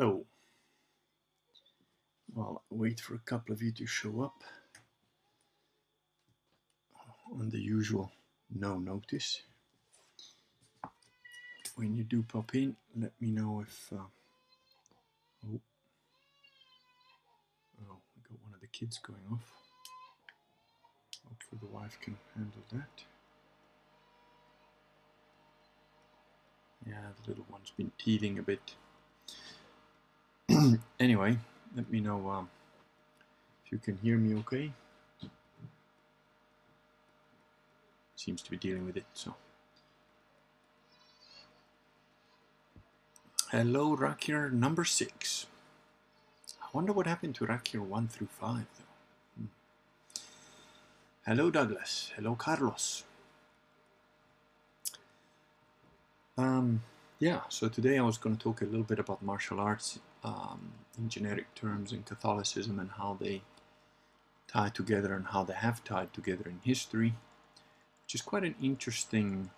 Hello. Well, wait for a couple of you to show up on the usual no notice. When you do pop in, let me know if. Uh, oh. Oh, we got one of the kids going off. Hopefully, the wife can handle that. Yeah, the little one's been teething a bit. anyway, let me know um, if you can hear me okay. Seems to be dealing with it, so. Hello, Rakir number six. I wonder what happened to Rakir one through five, though. Hmm. Hello, Douglas. Hello, Carlos. Um, yeah, so today I was going to talk a little bit about martial arts um, in generic terms in Catholicism and how they tie together and how they have tied together in history, which is quite an interesting.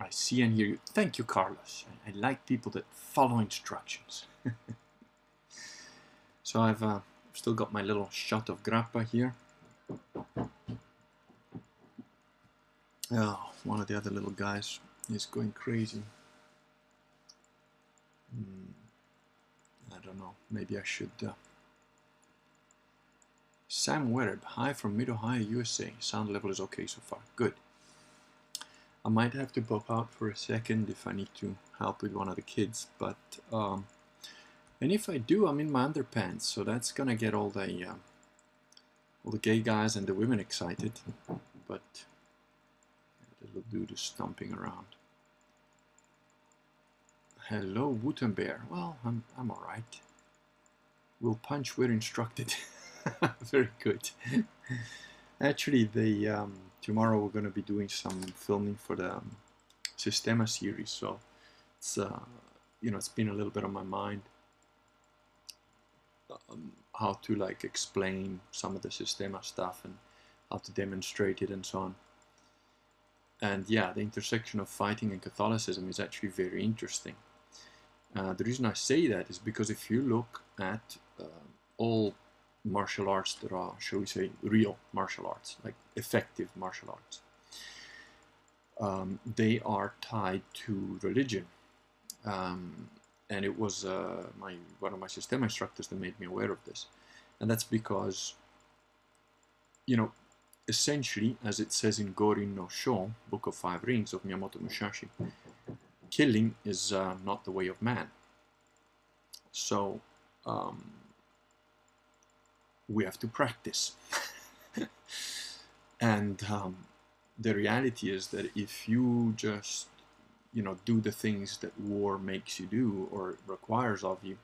I see and hear you. Thank you, Carlos. I, I like people that follow instructions. so I've uh, still got my little shot of grappa here. Oh, one of the other little guys is going crazy. Hmm. Don't know. Maybe I should. Uh... Sam Werb, hi from Mid Ohio, USA. Sound level is okay so far. Good. I might have to pop out for a second if I need to help with one of the kids, but um, and if I do, I'm in my underpants, so that's gonna get all the uh, all the gay guys and the women excited. But the little dude is stomping around. Hello, Wootenbear. Well, I'm, I'm alright. We'll punch where instructed. Very good. Actually, the um, tomorrow we're going to be doing some filming for the um, Systema series, so it's uh, you know it's been a little bit on my mind um, how to like explain some of the Systema stuff and how to demonstrate it and so on. And yeah, the intersection of fighting and Catholicism is actually very interesting. Uh, the reason I say that is because if you look at uh, all martial arts that are, shall we say, real martial arts, like effective martial arts, um, they are tied to religion. Um, and it was uh, my one of my system instructors that made me aware of this, and that's because, you know, essentially, as it says in Gorin no Sho, Book of Five Rings of Miyamoto Musashi, killing is uh, not the way of man. So um, we have to practice. and um, the reality is that if you just you know do the things that war makes you do or requires of you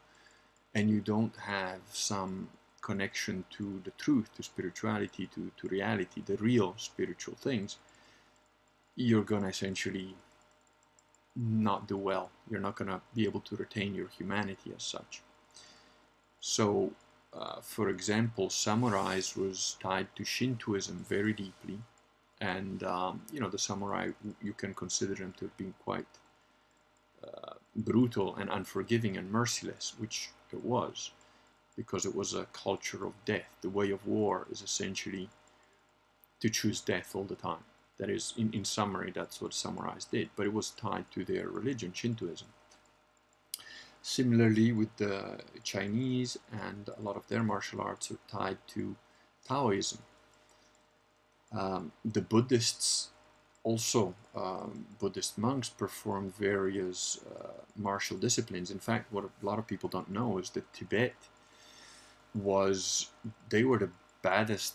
and you don't have some connection to the truth to spirituality to, to reality the real spiritual things you're gonna essentially not do well. You're not going to be able to retain your humanity as such. So, uh, for example, samurais was tied to Shintoism very deeply, and um, you know the samurai you can consider them to have been quite uh, brutal and unforgiving and merciless, which it was, because it was a culture of death. The way of war is essentially to choose death all the time. That is, in, in summary, that's what samurais did, but it was tied to their religion, Shintoism. Similarly, with the Chinese and a lot of their martial arts are tied to Taoism. Um, the Buddhists also, um, Buddhist monks performed various uh, martial disciplines. In fact, what a lot of people don't know is that Tibet was, they were the baddest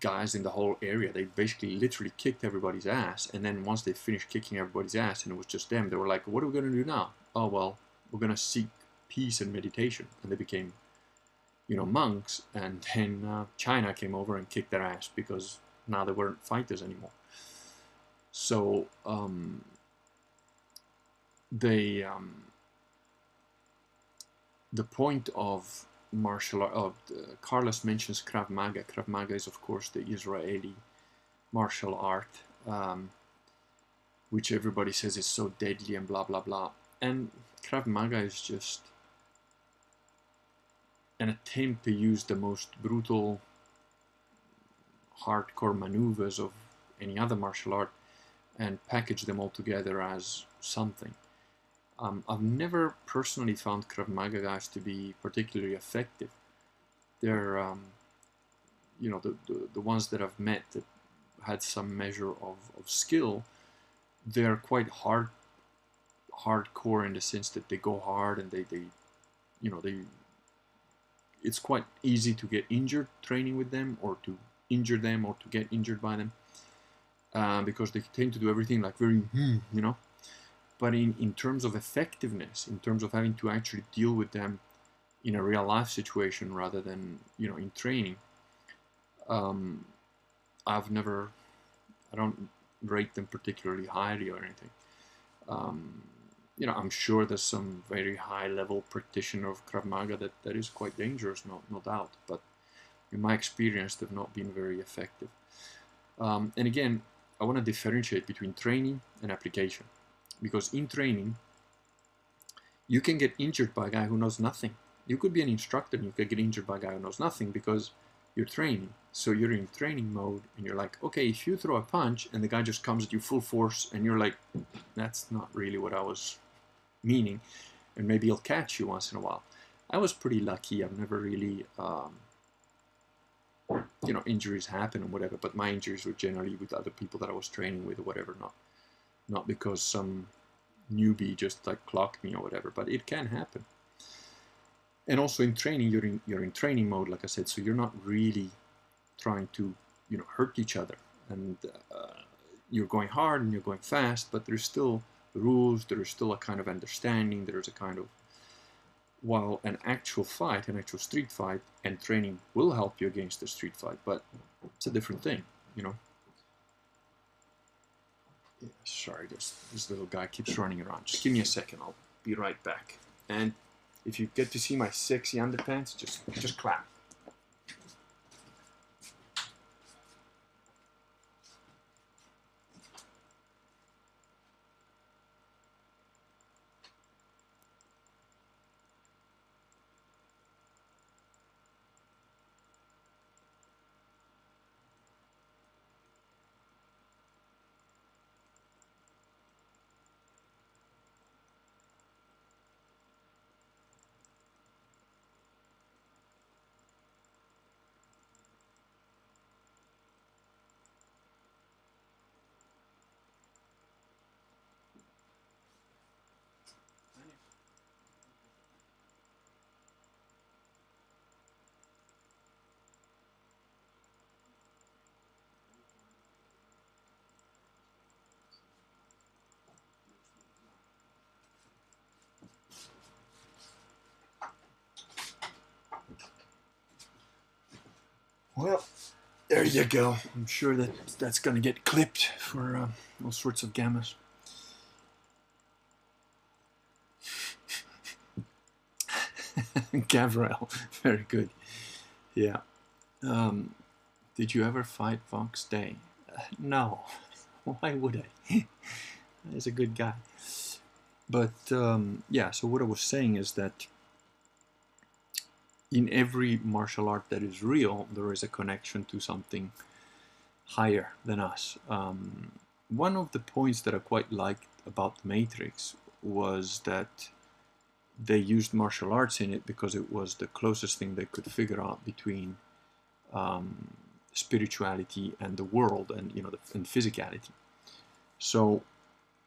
guys in the whole area. They basically literally kicked everybody's ass. And then once they finished kicking everybody's ass and it was just them, they were like, what are we going to do now? Oh, well, we're going to seek peace and meditation. And they became, you know, monks. And then uh, China came over and kicked their ass because now they weren't fighters anymore. So um, they, um, the point of martial art. Oh, Carlos mentions Krav Maga. Krav Maga is, of course, the Israeli martial art, um, which everybody says is so deadly and blah blah blah. And Krav Maga is just an attempt to use the most brutal, hardcore maneuvers of any other martial art and package them all together as something. Um, I've never personally found Krav Maga guys to be particularly effective. They're, um, you know, the, the, the ones that I've met that had some measure of, of skill, they're quite hard, hardcore in the sense that they go hard and they, they, you know, they. It's quite easy to get injured training with them, or to injure them, or to get injured by them, uh, because they tend to do everything like very, hmm, you know. But in, in terms of effectiveness, in terms of having to actually deal with them in a real life situation rather than you know in training, um, I've never, I don't rate them particularly highly or anything. Um, you know, I'm sure there's some very high level practitioner of Krav Maga that, that is quite dangerous, no, no doubt. But in my experience, they've not been very effective. Um, and again, I want to differentiate between training and application. Because in training, you can get injured by a guy who knows nothing. You could be an instructor and you could get injured by a guy who knows nothing because you're training. So you're in training mode and you're like, okay, if you throw a punch and the guy just comes at you full force and you're like, that's not really what I was meaning. And maybe he'll catch you once in a while. I was pretty lucky. I've never really, um, you know, injuries happen or whatever, but my injuries were generally with other people that I was training with or whatever, not, not because some newbie just like clocked me or whatever, but it can happen. And also in training you're in you're in training mode like i said so you're not really trying to you know hurt each other. And uh, you're going hard and you're going fast but there's still rules there's still a kind of understanding there's a kind of while an actual fight an actual street fight and training will help you against the street fight but it's a different thing you know sorry this this little guy keeps running around just give me a second i'll be right back and if you get to see my sexy underpants, just just clap. Well, there you go. I'm sure that that's going to get clipped for uh, all sorts of gammas. Gavril, very good. Yeah. Um, did you ever fight Vox Day? Uh, no. Why would I? He's a good guy. But um, yeah, so what I was saying is that in every martial art that is real, there is a connection to something higher than us. Um, one of the points that I quite liked about the Matrix was that they used martial arts in it because it was the closest thing they could figure out between um, spirituality and the world and you know the, and physicality. So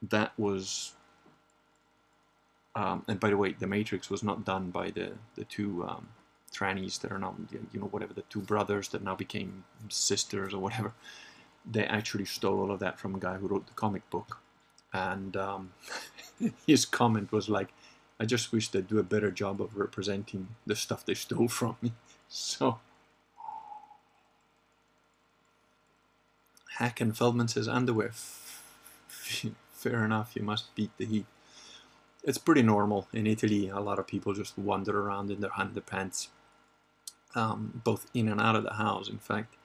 that was. Um, and by the way, the Matrix was not done by the the two um, trannies that are now, you know, whatever, the two brothers that now became sisters or whatever, they actually stole all of that from a guy who wrote the comic book. And um, his comment was like, I just wish they'd do a better job of representing the stuff they stole from me. So, Hack and Feldman says underwear. Fair enough, you must beat the heat. It's pretty normal in Italy. A lot of people just wander around in their underpants um, both in and out of the house. In fact,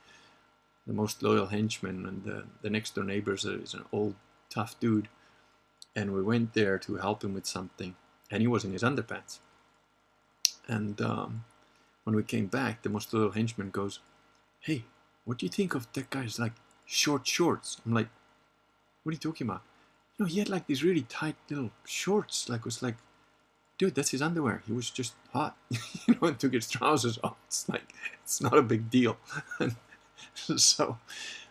the most loyal henchman and the, the next door neighbor is an old tough dude. And we went there to help him with something, and he was in his underpants. And um, when we came back, the most loyal henchman goes, "Hey, what do you think of that guy's like short shorts?" I'm like, "What are you talking about?" You know, he had like these really tight little shorts. Like it was like, dude, that's his underwear. He was just hot, you know, and took his trousers off. It's like it's not a big deal. so,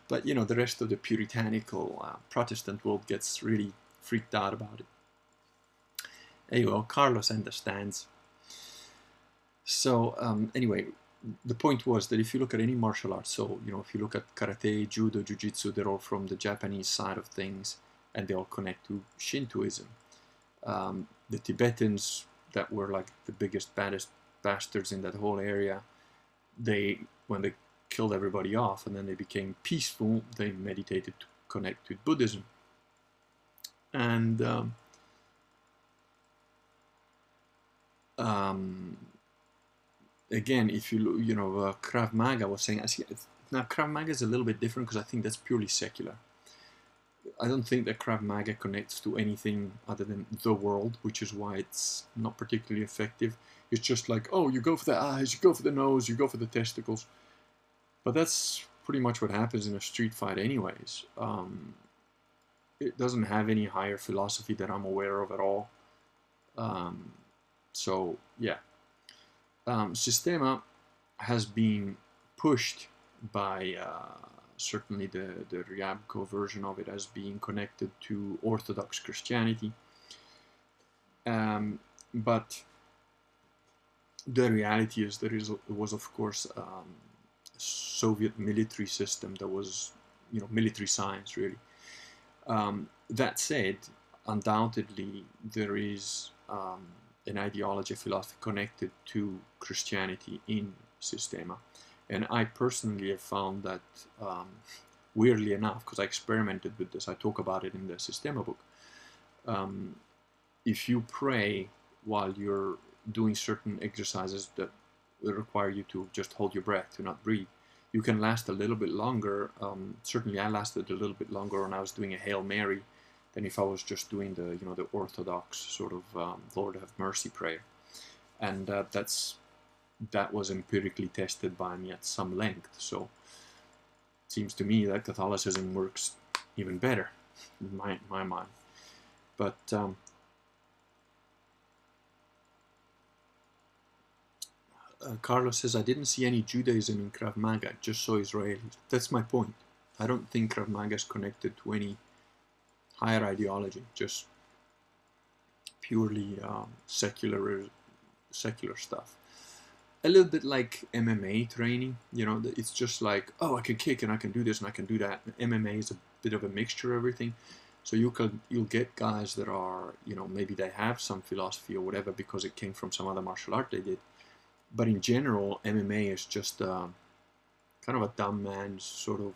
but you know, the rest of the puritanical uh, Protestant world gets really freaked out about it. Anyway, Carlos understands. So um, anyway, the point was that if you look at any martial arts, so you know, if you look at karate, judo, jiu-jitsu, they're all from the Japanese side of things, and they all connect to Shintoism. Um, the Tibetans, that were like the biggest, baddest bastards in that whole area, they when they killed everybody off and then they became peaceful, they meditated to connect with Buddhism. And um, um, again, if you you know, uh, Krav Maga was saying, now Krav Maga is a little bit different because I think that's purely secular. I don't think that Krav Maga connects to anything other than the world, which is why it's not particularly effective. It's just like, oh, you go for the eyes, you go for the nose, you go for the testicles. But that's pretty much what happens in a street fight, anyways. Um, it doesn't have any higher philosophy that I'm aware of at all. Um, so, yeah. Um, Systema has been pushed by uh, certainly the, the Ryabko version of it as being connected to Orthodox Christianity. Um, but the reality is there is was of course um, Soviet military system that was you know military science really. Um, that said, undoubtedly there is um, an ideology, a philosophy connected to Christianity in Systema. And I personally have found that, um, weirdly enough, because I experimented with this, I talk about it in the Systema book. Um, if you pray while you're doing certain exercises that require you to just hold your breath, to not breathe, you can last a little bit longer. Um, certainly, I lasted a little bit longer when I was doing a Hail Mary than if I was just doing the you know the Orthodox sort of um, Lord have mercy prayer, and uh, that's that was empirically tested by me at some length. So it seems to me that Catholicism works even better in my, my mind. But um, uh, Carlos says, I didn't see any Judaism in Krav Maga, just saw Israelis. That's my point. I don't think Krav Maga is connected to any higher ideology, just purely um, secular secular stuff a little bit like MMA training. You know, it's just like, oh, I can kick and I can do this and I can do that. MMA is a bit of a mixture of everything. So you can you'll get guys that are, you know, maybe they have some philosophy or whatever because it came from some other martial art they did. But in general, MMA is just uh, kind of a dumb man's sort of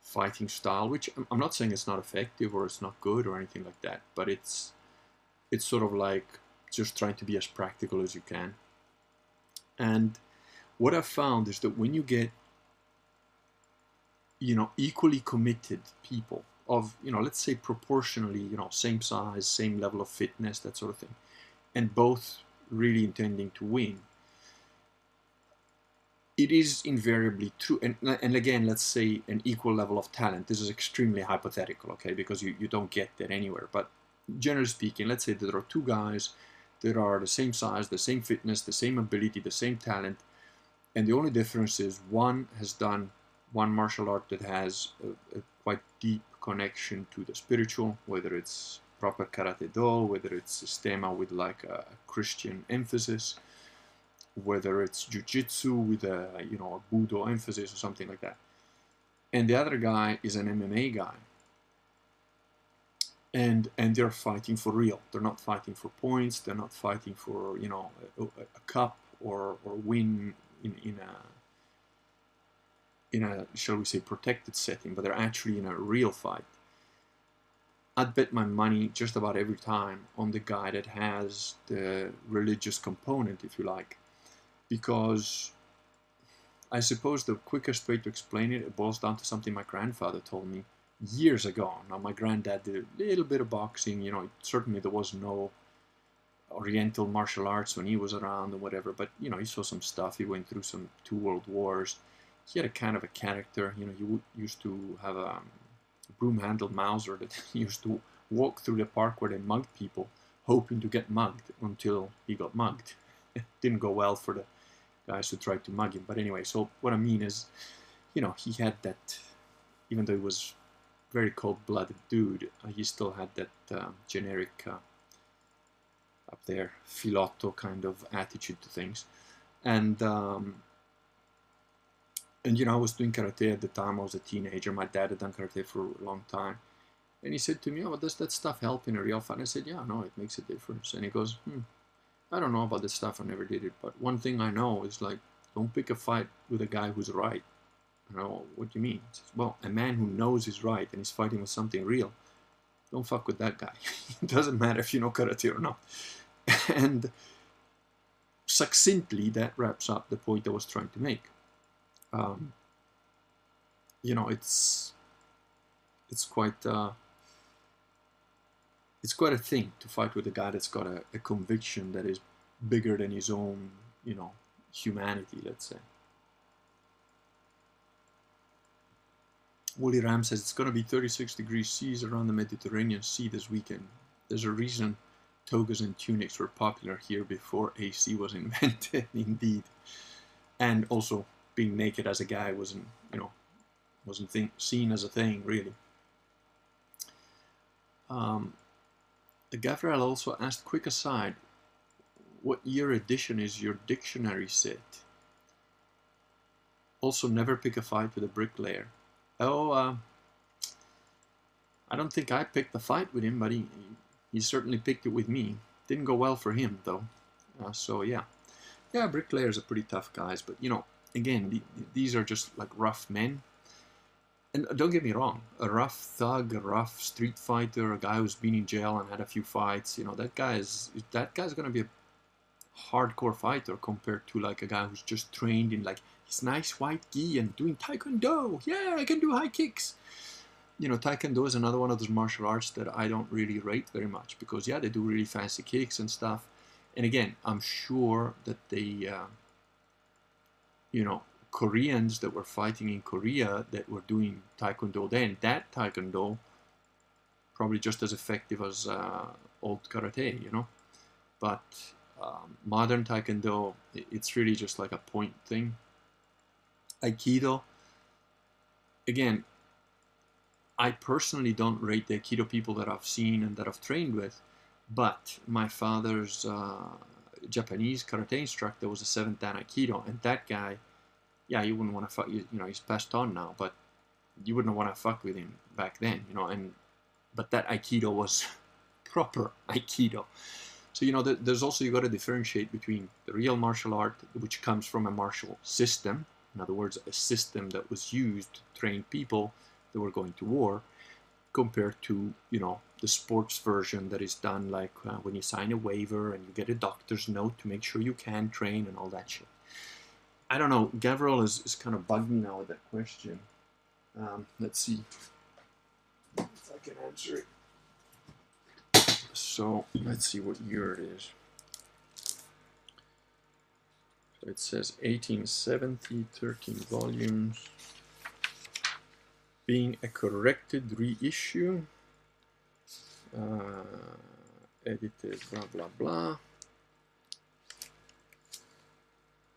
fighting style, which I'm not saying it's not effective or it's not good or anything like that, but it's it's sort of like just trying to be as practical as you can. And what I've found is that when you get, you know, equally committed people of, you know, let's say proportionally, you know, same size, same level of fitness, that sort of thing, and both really intending to win, it is invariably true. And, and again, let's say an equal level of talent. This is extremely hypothetical, okay, because you, you don't get that anywhere. But generally speaking, let's say there are two guys that are the same size, the same fitness, the same ability, the same talent, and the only difference is one has done one martial art that has a, a quite deep connection to the spiritual, whether it's proper karate do, whether it's systema with like a Christian emphasis, whether it's jiu-jitsu with a you know a budo emphasis or something like that. And the other guy is an MMA guy and and they're fighting for real. They're not fighting for points. They're not fighting for you know a, a cup or or win in in a in a shall we say protected setting, but they're actually in a real fight. I'd bet my money just about every time on the guy that has the religious component, if you like, because I suppose the quickest way to explain it, it boils down to something my grandfather told me years ago. Now, my granddad did a little bit of boxing. You know, certainly there was no Oriental martial arts when he was around or whatever. But you know, he saw some stuff. He went through some two world wars. He had a kind of a character. You know, he used to have um, a broom-handled Mauser that used to walk through the park where they mugged people, hoping to get mugged until he got mugged. it didn't go well for the guys who tried to mug him. But anyway, so what I mean is, you know, he had that, even though he was very cold-blooded dude, uh, he still had that uh, generic uh, up there filotto kind of attitude to things, and um, and you know I was doing karate at the time. I was a teenager. My dad had done karate for a long time, and he said to me, "Oh, does that stuff help in a real fight?" I said, "Yeah, no, it makes a difference." And he goes, "Hmm, I don't know about this stuff. I never did it, but one thing I know is like, don't pick a fight with a guy who's right." Know, what do you mean? Says, well, a man who knows he's right and he's fighting with something real, don't fuck with that guy. it doesn't matter if you know karate or not. and succinctly, that wraps up the point I was trying to make. Um, you know, it's it's quite uh, it's quite a thing to fight with a guy that's got a, a conviction that is bigger than his own, you know, humanity. Let's say. Wooly Ram says it's going to be 36 degrees C's around the Mediterranean Sea this weekend. There's a reason togas and tunics were popular here before AC was invented, indeed. And also, being naked as a guy wasn't, you know, wasn't think, seen as a thing, really. Um, also asked, quick aside, what year edition is your dictionary set? Also, never pick a fight with a bricklayer. Oh, uh, I don't think I picked the fight with him, but he, he certainly picked it with me. Didn't go well for him, though. Uh, so, yeah. Yeah, bricklayers are pretty tough guys, but, you know, again, the, these are just like rough men. And don't get me wrong, a rough thug, a rough street fighter, a guy who's been in jail and had a few fights, you know, that guy is that guy's gonna be a hardcore fighter compared to like a guy who's just trained in like his nice white gi and doing taekwondo. Yeah, I can do high kicks you know, Taekwondo is another one of those martial arts that I don't really rate very much because, yeah, they do really fancy kicks and stuff. And again, I'm sure that the, uh, you know, Koreans that were fighting in Korea that were doing Taekwondo then, that Taekwondo probably just as effective as uh, old karate, you know. But um, modern Taekwondo, it's really just like a point thing. Aikido, again, I personally don't rate the Aikido people that I've seen and that I've trained with, but my father's uh, Japanese karate instructor was a seventh dan Aikido, and that guy, yeah, you wouldn't want to fuck. You, you know, he's passed on now, but you wouldn't want to fuck with him back then, you know. And but that Aikido was proper Aikido. So you know, there's also you got to differentiate between the real martial art, which comes from a martial system. In other words, a system that was used to train people that were going to war compared to you know the sports version that is done like uh, when you sign a waiver and you get a doctor's note to make sure you can train and all that shit. I don't know gavril is, is kind of bugging now with that question. Um, let's see. If i can answer it. So let's see what year it is it says 1870 13 volumes being a corrected reissue, uh, edited, blah, blah, blah.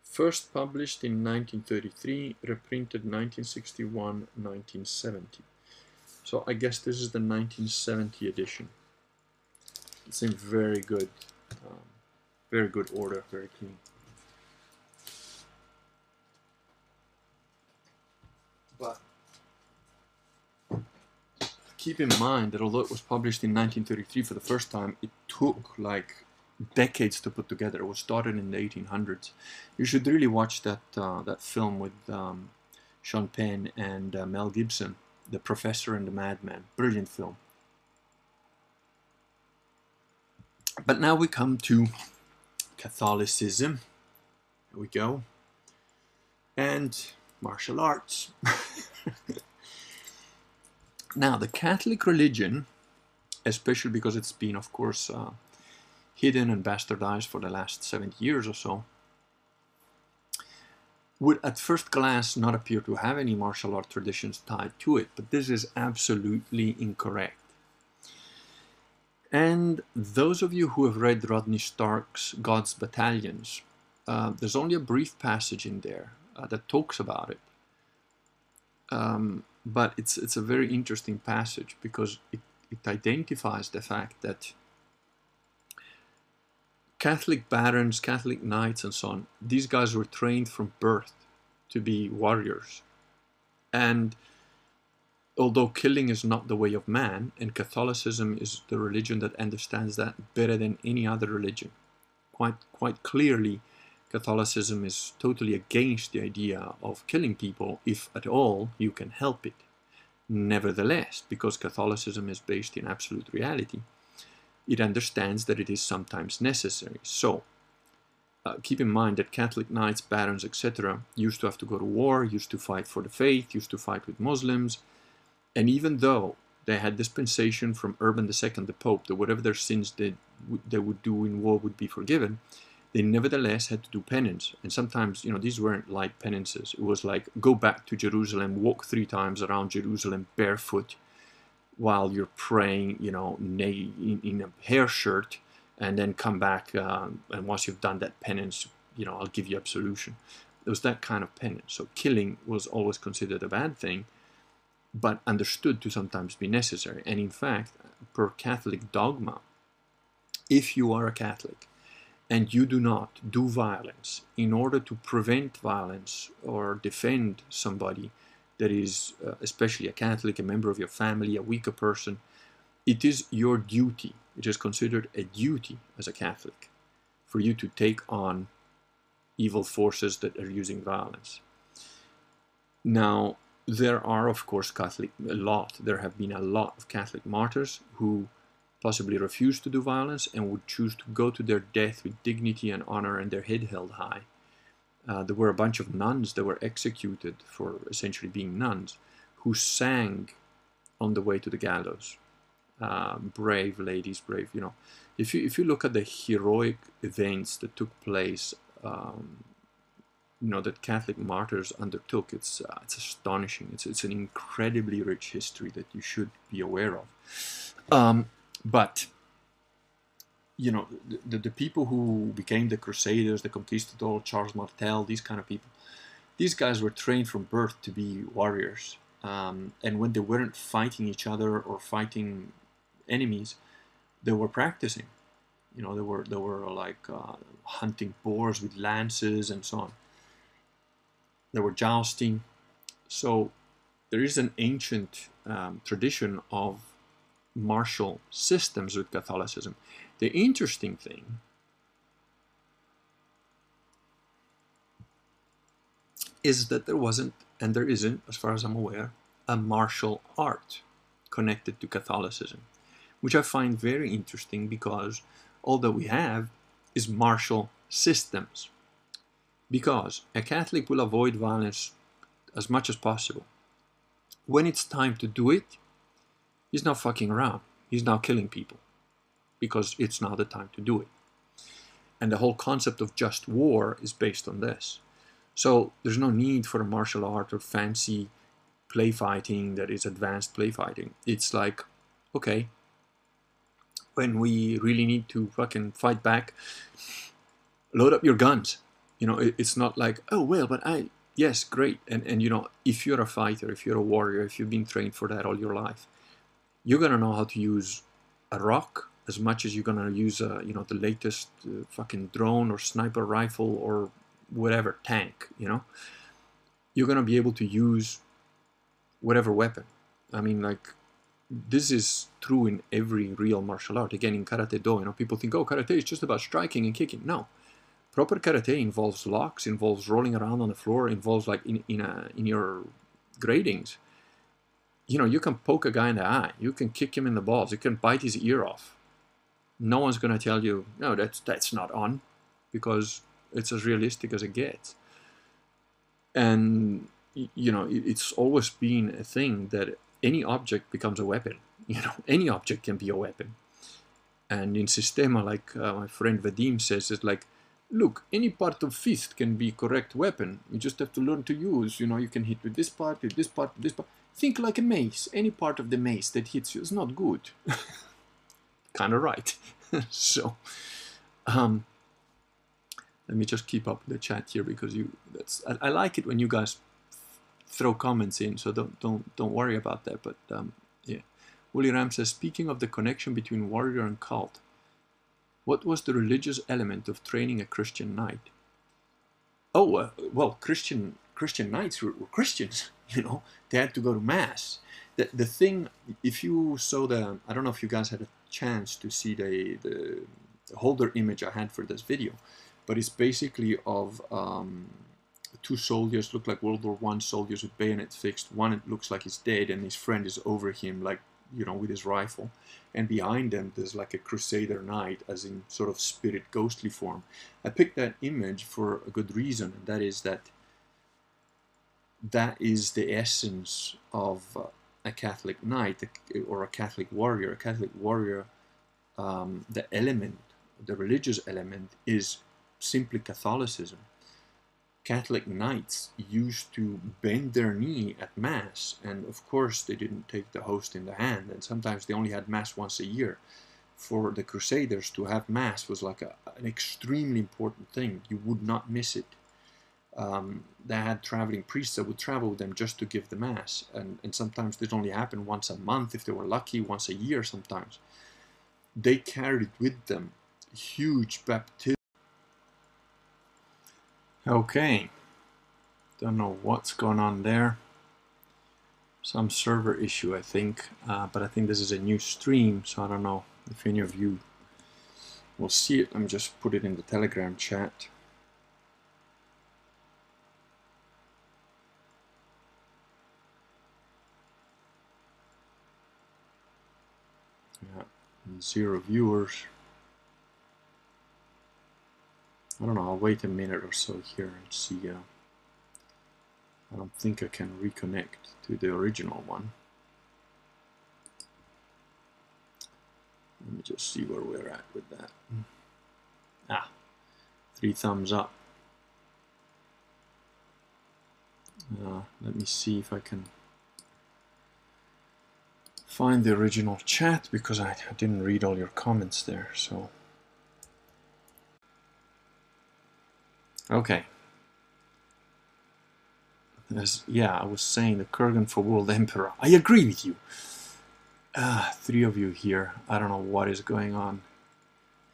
First published in 1933, reprinted 1961, 1970. So I guess this is the 1970 edition. It's in very good, um, very good order, very clean. Keep in mind that although it was published in 1933 for the first time, it took like decades to put together. It was started in the 1800s. You should really watch that uh, that film with um, Sean Penn and uh, Mel Gibson, The Professor and the Madman. Brilliant film. But now we come to Catholicism. Here we go. And martial arts. Now, the Catholic religion, especially because it's been, of course, uh, hidden and bastardized for the last 70 years or so, would at first glance not appear to have any martial art traditions tied to it, but this is absolutely incorrect. And those of you who have read Rodney Stark's God's Battalions, uh, there's only a brief passage in there uh, that talks about it. Um, but it's, it's a very interesting passage because it, it identifies the fact that Catholic barons, Catholic knights, and so on, these guys were trained from birth to be warriors. And although killing is not the way of man, and Catholicism is the religion that understands that better than any other religion, quite, quite clearly, Catholicism is totally against the idea of killing people if at all you can help it. Nevertheless, because Catholicism is based in absolute reality, it understands that it is sometimes necessary. So, uh, keep in mind that Catholic knights, barons, etc., used to have to go to war, used to fight for the faith, used to fight with Muslims, and even though they had dispensation from Urban II, the Pope, that whatever their sins they, they would do in war would be forgiven, they nevertheless had to do penance. And sometimes, you know, these weren't light penances. It was like go back to Jerusalem, walk three times around Jerusalem barefoot, while you're praying, you know, in, a hair shirt, and then come back. Um, and once you've done that penance, you know, I'll give you absolution. It was that kind of penance. So killing was always considered a bad thing, but understood to sometimes be necessary. And in fact, per Catholic dogma, if you are a Catholic and you do not do violence in order to prevent violence or defend somebody, that is uh, especially a Catholic, a member of your family, a weaker person, it is your duty, it is considered a duty as a Catholic for you to take on evil forces that are using violence. Now, there are, of course, Catholic, a lot, there have been a lot of Catholic martyrs who possibly refused to do violence and would choose to go to their death with dignity and honor and their head held high. Uh, there were a bunch of nuns that were executed for essentially being nuns who sang on the way to the gallows. Uh, brave ladies, brave, you know. If you, if you look at the heroic events that took place, um, you know, that Catholic martyrs undertook, it's, uh, it's astonishing. It's, it's an incredibly rich history that you should be aware of. Um, but you know, the, the people who became the Crusaders, the Conquistadors, Charles Martel, these kind of people, these guys were trained from birth to be warriors. Um, and when they weren't fighting each other or fighting enemies, they were practicing. You know, they were they were like uh, hunting boars with lances and so on. They were jousting. So there is an ancient um, tradition of martial systems with Catholicism. The interesting thing is that there wasn't, and there isn't, as far as I'm aware, a martial art connected to Catholicism, which I find very interesting because all that we have is martial systems. Because a Catholic will avoid violence as much as possible. When it's time to do it, he's not fucking around. He's now killing people because it's now the time to do it. And the whole concept of just war is based on this. So there's no need for a martial art or fancy play fighting that is advanced play fighting. It's like, okay, when we really need to fucking fight back, load up your guns. You know, it's not like, oh, well, but I, yes, great. And, and, you know, if you're a fighter, if you're a warrior, if you've been trained for that all your life, you're to know how to use a rock as much as you're gonna use a, you know the latest uh, fucking drone or sniper rifle or whatever tank you know? You're gonna be able to use whatever weapon. I mean like this is true in every real martial art. Again in karate do you know people think oh karate is just about striking and kicking. No. Proper karate involves locks involves rolling around on the floor involves like in, in, a, in your gradings you know, you can poke a guy in the eye, you can kick him in the balls, you can bite his ear off. No one's going to tell you, no, that's that's not on, because it's as realistic as it gets. And you know, it's always been a thing that any object becomes a weapon. You know, any object can be a weapon. And in Systema, like uh, my friend Vadim says, it's like, look, any part of fist can be correct weapon. You just have to learn to use. You know, you can hit with this part, with this part, with this part. Think like a mace. Any part of the mace that hits you is not good. kind of right. so, um, let me just keep up the chat here because you. That's I, I like it when you guys throw comments in. So don't don't don't worry about that. But um, yeah, Willie Ram says, speaking of the connection between warrior and cult, what was the religious element of training a Christian knight? Oh uh, well, Christian Christian knights were, were Christians. You know, they had to go to mass. The the thing, if you saw the, I don't know if you guys had a chance to see the, the holder image I had for this video, but it's basically of um, two soldiers look like World War One soldiers with bayonets fixed. One looks like he's dead, and his friend is over him, like you know, with his rifle. And behind them, there's like a Crusader knight, as in sort of spirit, ghostly form. I picked that image for a good reason, and that is that that is the essence of a Catholic knight or a Catholic warrior. A Catholic warrior, um, the element, the religious element, is simply Catholicism. Catholic knights used to bend their knee at Mass, and of course they didn't take the host in the hand, and sometimes they only had Mass once a year. For the Crusaders to have Mass was like a, an extremely important thing. You would not miss it um, they had traveling priests that would travel with them just to give the mass, and, and sometimes this only happened once a month if they were lucky, once a year sometimes. They carried with them huge baptism. Okay, don't know what's going on there. Some server issue, I think, uh, but I think this is a new stream, so I don't know if any of you will see it. Me just put it in the Telegram chat. Zero viewers. I don't know, I'll wait a minute or so here and see. Uh, I don't think I can reconnect to the original one. Let me just see where we're at with that. Ah, three thumbs up. Uh, let me see if I can find the original chat because I, didn't read all your comments there. So, okay. As, yeah, I was saying the Kurgan for World Emperor. I agree with you. Ah, three of you here. I don't know what is going on.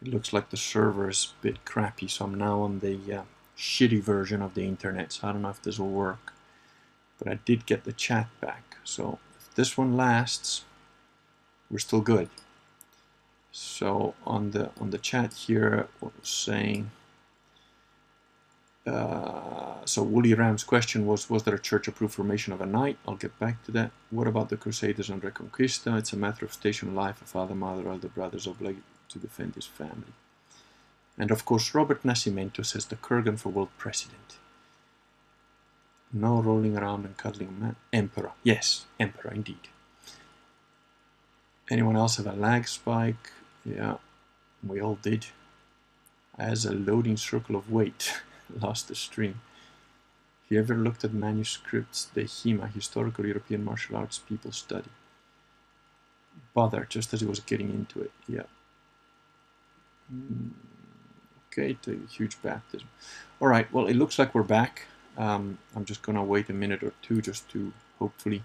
It looks like the server is a bit crappy, so I'm now on the uh, shitty version of the internet, so I don't know if this will work. But I did get the chat back, so if this one lasts, we're still good. So on the on the chat here, saying. Uh, so Woolly Ram's question was, was there a church-approved formation of a knight? I'll get back to that. What about the Crusaders and Reconquista? It's a matter of station life. A father, mother, elder brothers obliged to defend his family. And of course, Robert Nascimento says the Kurgan for world president. No rolling around and cuddling man. Emperor. Yes, emperor indeed. Anyone else have a lag spike? Yeah, we all did. As a loading circle of weight, lost the stream. If you ever looked at manuscripts, the HEMA, Historical European Martial Arts People Study? Bother, just as he was getting into it, yeah. Hmm, okay, the huge baptism. All right, well, it looks like we're back. Um, I'm just going to wait a minute or two just to hopefully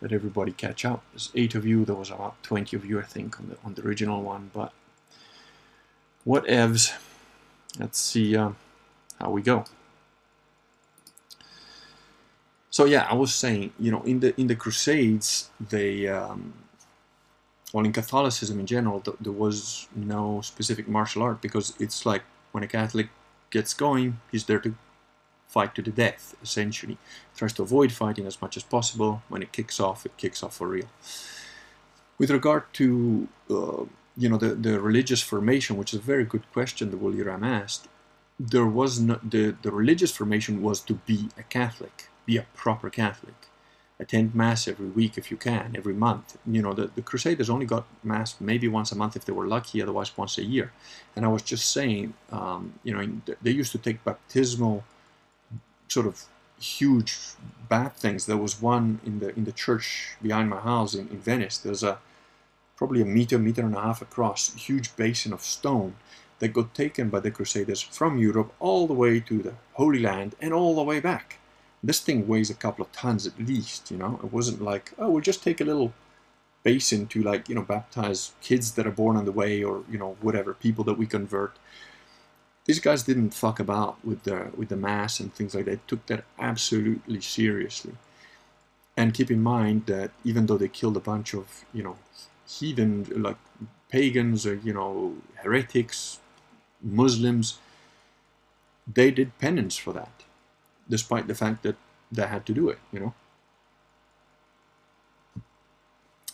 let everybody catch up. There's eight of you. There was about 20 of you, I think, on the on the original one. But what evs? Let's see uh, how we go. So yeah, I was saying, you know, in the in the Crusades, they um, well, in Catholicism in general, th there was no specific martial art because it's like when a Catholic gets going, he's there to fight to the death, essentially. Tries to avoid fighting as much as possible. When it kicks off, it kicks off for real. With regard to uh, you know the, the religious formation, which is a very good question that Willie asked, there was no, the, the religious formation was to be a Catholic, be a proper Catholic. attend mass every week if you can, every month. You know, the, the Crusaders only got mass maybe once a month if they were lucky, otherwise once a year. And I was just saying, um, you know, they used to take baptismal sort of huge bad things. There was one in the in the church behind my house in, in Venice. There's a probably a meter, meter and a half across, huge basin of stone that got taken by the Crusaders from Europe all the way to the Holy Land and all the way back. This thing weighs a couple of tons at least, you know. It wasn't like, oh, we'll just take a little basin to like, you know, baptize kids that are born on the way or, you know, whatever, people that we convert. These guys didn't fuck about with the with the mass and things like that. They took that absolutely seriously. And keep in mind that even though they killed a bunch of, you know, heathen like pagans or, you know, heretics, Muslims, they did penance for that despite the fact that they had to do it, you know.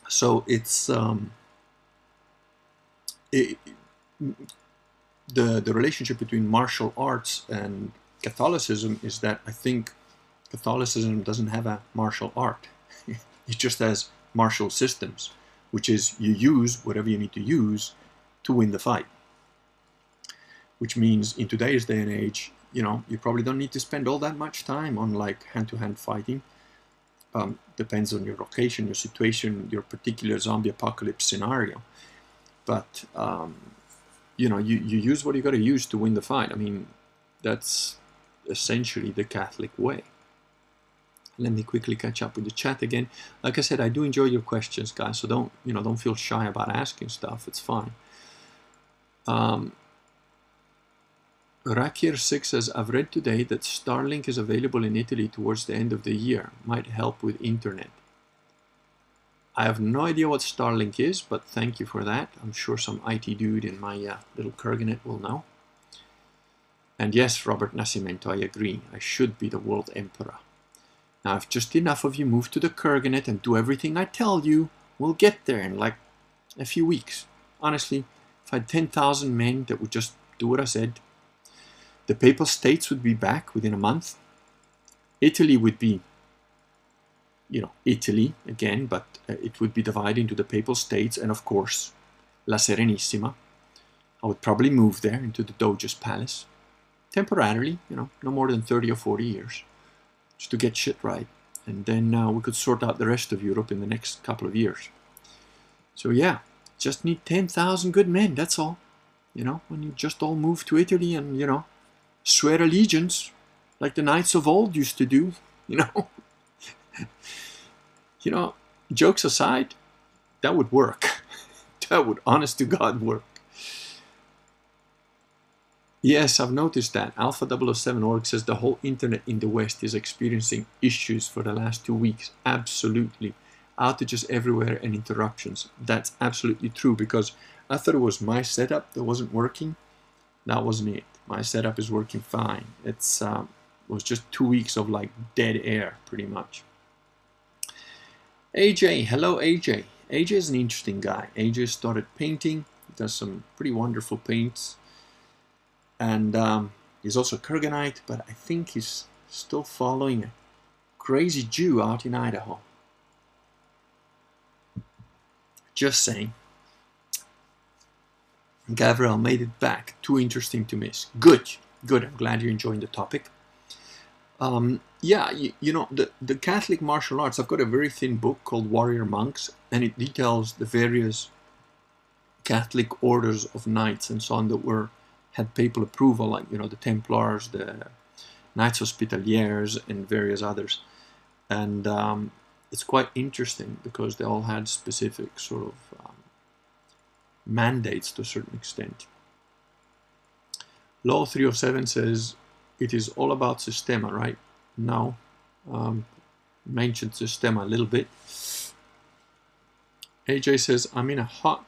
So it's um, it, the the relationship between martial arts and Catholicism is that I think Catholicism doesn't have a martial art; it just has martial systems, which is you use whatever you need to use to win the fight. Which means in today's day and age, you know, you probably don't need to spend all that much time on like hand-to-hand fighting. Um, depends on your location, your situation, your particular zombie apocalypse scenario. But um, you know, you, you use what you got to use to win the fight. I mean, that's essentially the Catholic way. Let me quickly catch up with the chat again. Like I said, I do enjoy your questions, guys. So don't you know, don't feel shy about asking stuff. It's fine. Um, Rakir6 says, I've read today that Starlink is available in Italy towards the end of the year. Might help with internet. I have no idea what Starlink is, but thank you for that. I'm sure some IT dude in my uh, little Kurganet will know. And yes, Robert Nascimento, I agree. I should be the world emperor. Now, if just enough of you move to the Kurganet and do everything I tell you, we'll get there in like a few weeks. Honestly, if I had 10,000 men that would just do what I said, the Papal States would be back within a month. Italy would be, you know, Italy again, but uh, it would be divided into the Papal States and, of course, La Serenissima. I would probably move there into the Doge's palace temporarily, you know, no more than 30 or 40 years, just to get shit right. And then uh, we could sort out the rest of Europe in the next couple of years. So, yeah, just need 10,000 good men, that's all. You know, when you just all move to Italy and, you know, swear allegiance like the knights of old used to do, you know. you know, jokes aside, that would work. that would, honest to God, work. Yes, I've noticed that. Alpha 007 org says the whole internet in the West is experiencing issues for the last two weeks. Absolutely. Outages everywhere and interruptions. That's absolutely true because I thought it was my setup that wasn't working. That wasn't it my setup is working fine. It's um, it was just two weeks of like dead air, pretty much. AJ, hello AJ. AJ is an interesting guy. AJ started painting. He does some pretty wonderful paints, and um, he's also Kurganite, but I think he's still following a crazy Jew out in Idaho. Just saying. Gabriel made it back. Too interesting to miss. Good, good. I'm glad you're enjoying the topic. Um, yeah, you, you, know, the, the Catholic martial arts, I've got a very thin book called Warrior Monks, and it details the various Catholic orders of knights and so on that were had papal approval, like, you know, the Templars, the Knights Hospitaliers, and various others. And um, it's quite interesting because they all had specific sort of um, mandates to a certain extent. Law 307 says it is all about Systema, right? Now, um, mentioned Systema a little bit. AJ says, I'm in a hot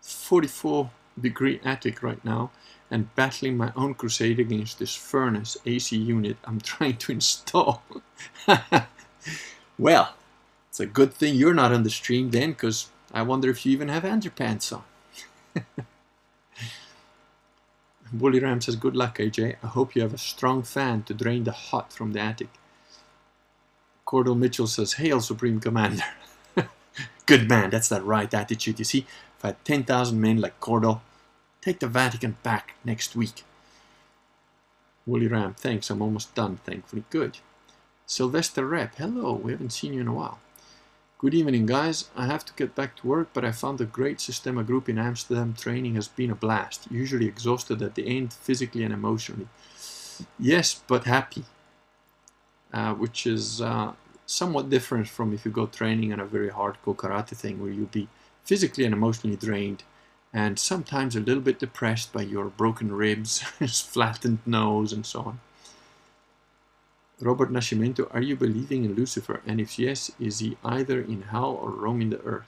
44 degree attic right now and battling my own crusade against this furnace AC unit I'm trying to install. well, it's a good thing you're not on the stream then, because I wonder if you even have underpants on. Bully Ram says, Good luck, AJ. I hope you have a strong fan to drain the hot from the attic. Cordell Mitchell says, Hail, Supreme Commander. Good man, that's that right attitude. You see, if I had 10,000 men like Cordell, take the Vatican back next week. Woolly Ram, thanks, I'm almost done, thankfully. Good. Sylvester Rep, hello, we haven't seen you in a while. Good evening, guys. I have to get back to work, but I found a great Systema group in Amsterdam. Training has been a blast, usually exhausted at the end, physically and emotionally. Yes, but happy, uh, which is uh, somewhat different from if you go training on a very hardcore karate thing where you'll be physically and emotionally drained and sometimes a little bit depressed by your broken ribs, flattened nose, and so on. Robert Nascimento, are you believing in Lucifer? And if yes, is he either in hell or roaming the earth?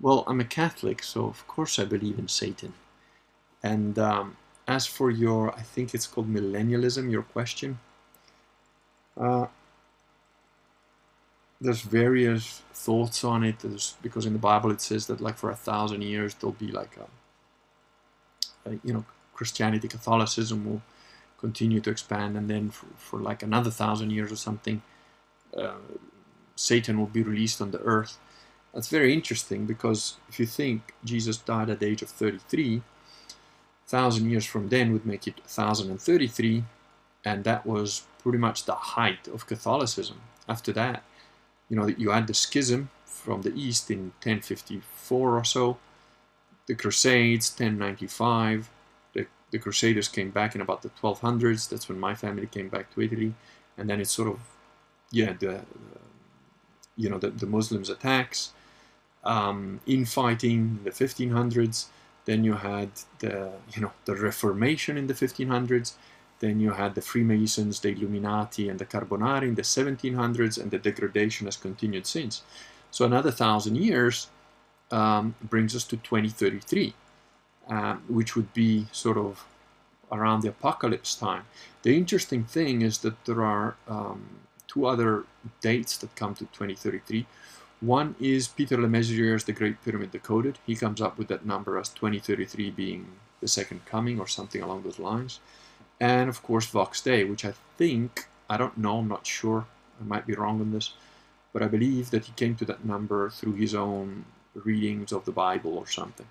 Well, I'm a Catholic, so of course I believe in Satan. And um, as for your, I think it's called millennialism, your question, uh, there's various thoughts on it. There's, because in the Bible it says that like for a thousand years there'll be like a, a you know, Christianity, Catholicism will continue to expand, and then for, for like another thousand years or something, uh, Satan will be released on the earth. That's very interesting because if you think Jesus died at the age of 33, thousand years from then would make it 1033, and that was pretty much the height of Catholicism. After that, you know, you had the schism from the east in 1054 or so, the Crusades 1095, the Crusaders came back in about the 1200s. That's when my family came back to Italy, and then it's sort of, yeah, the, you know, the, the Muslims attacks, um, infighting in the 1500s. Then you had the, you know, the Reformation in the 1500s. Then you had the Freemasons, the Illuminati, and the Carbonari in the 1700s, and the degradation has continued since. So another thousand years um, brings us to 2033 uh, which would be sort of around the apocalypse time. The interesting thing is that there are um, two other dates that come to 2033. One is Peter Le Mesurier's The Great Pyramid Decoded. He comes up with that number as 2033 being the second coming or something along those lines. And of course, Vox Day, which I think, I don't know, I'm not sure, I might be wrong on this, but I believe that he came to that number through his own readings of the Bible or something.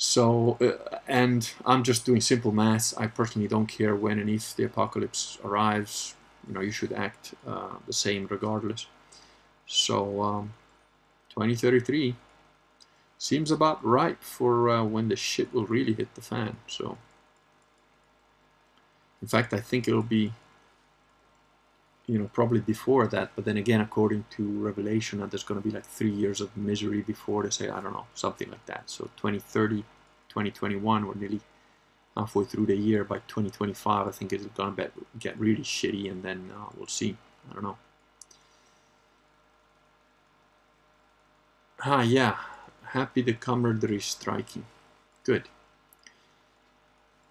So, uh, and I'm just doing simple math. I personally don't care when and if the apocalypse arrives. You know, you should act uh, the same regardless. So, um, 2033 seems about right for uh, when the shit will really hit the fan. So, in fact, I think it'll be, you know, probably before that. But then again, according to Revelation, there's going to be like three years of misery before they say, I don't know, something like that. So 2030, 2021, we're nearly halfway through the year. By 2025, I think it's going to get really shitty, and then uh, we'll see. I don't know. Ah, yeah. Happy the camaraderie is striking. Good.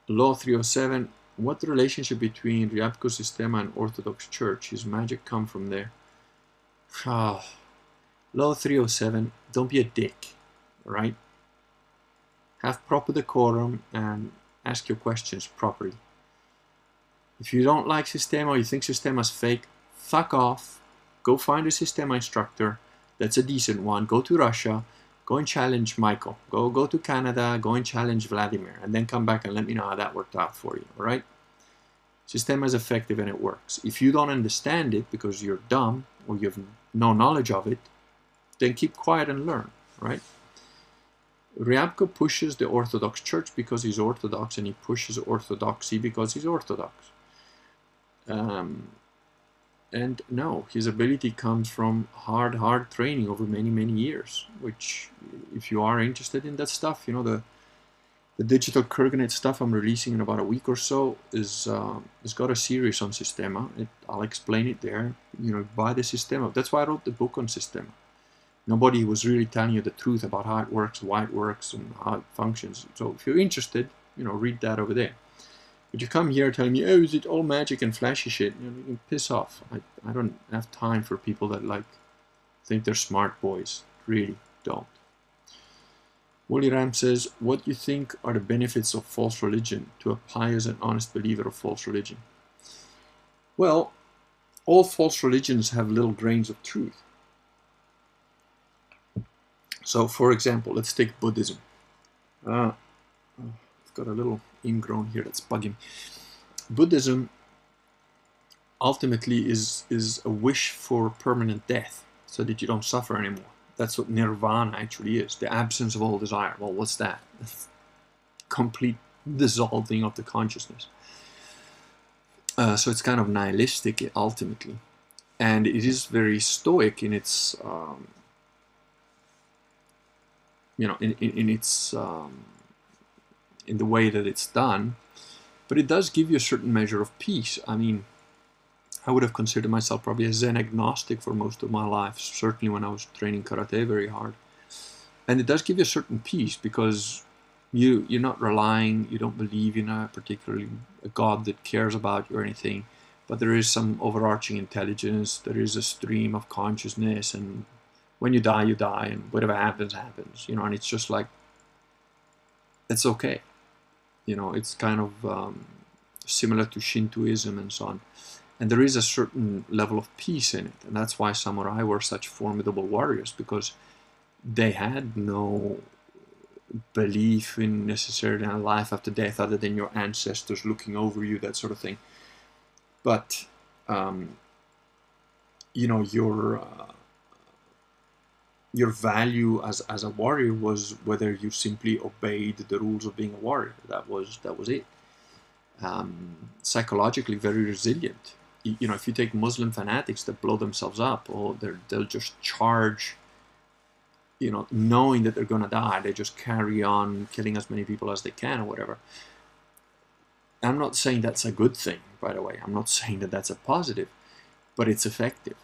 Law 307. What the relationship between Ryabko Systema and Orthodox Church? Is magic come from there? Ah. Law 307. Don't be a dick. Right? have proper decorum and ask your questions properly. If you don't like Systema or you think Systema is fake, fuck off. Go find a Systema instructor that's a decent one. Go to Russia. Go and challenge Michael. Go go to Canada. Go and challenge Vladimir. And then come back and let me know how that worked out for you. All right? Systema is effective and it works. If you don't understand it because you're dumb or you have no knowledge of it, then keep quiet and learn. Right? Ryabko pushes the Orthodox Church because he's Orthodox, and he pushes Orthodoxy because he's Orthodox. Um, and no, his ability comes from hard, hard training over many, many years. Which, if you are interested in that stuff, you know the the digital Kurganate stuff I'm releasing in about a week or so is uh, it's got a series on Systema. It, I'll explain it there. You know, buy the Systema. That's why I wrote the book on Systema nobody was really telling you the truth about how it works, why it works, and how it functions. So if you're interested, you know, read that over there. But you come here telling me, oh, is it all magic and flashy shit? You, know, you piss off. I, I don't have time for people that like think they're smart boys. Really don't. Wooly Ram says, what do you think are the benefits of false religion to a pious and honest believer of false religion? Well, all false religions have little grains of truth. So, for example, let's take Buddhism. Uh, got a little ingrown here that's bugging. Buddhism ultimately is is a wish for permanent death, so that you don't suffer anymore. That's what nirvana actually is: the absence of all desire. Well, what's that? Complete dissolving of the consciousness. Uh, so it's kind of nihilistic ultimately, and it is very stoic in its, um, you know, in, in, in its um, in the way that it's done. But it does give you a certain measure of peace. I mean, I would have considered myself probably a Zen agnostic for most of my life, certainly when I was training karate very hard. And it does give you a certain peace because you you're not relying you don't believe in a particularly a god that cares about you or anything but there is some overarching intelligence there is a stream of consciousness and when you die you die and whatever happens happens you know and it's just like it's okay you know it's kind of um, similar to shintoism and so on and there is a certain level of peace in it and that's why samurai were such formidable warriors because they had no belief in necessarily a life after death other than your ancestors looking over you, that sort of thing. But, um, you know, your uh, your value as, as a warrior was whether you simply obeyed the rules of being a warrior. That was that was it. Um, psychologically very resilient. You, you know, if you take Muslim fanatics that blow themselves up, or they'll just charge you know, knowing that they're to die, they just carry on killing as many people as they can or whatever. I'm not saying that's a good thing, by the way. I'm not saying that that's a positive, but it's effective.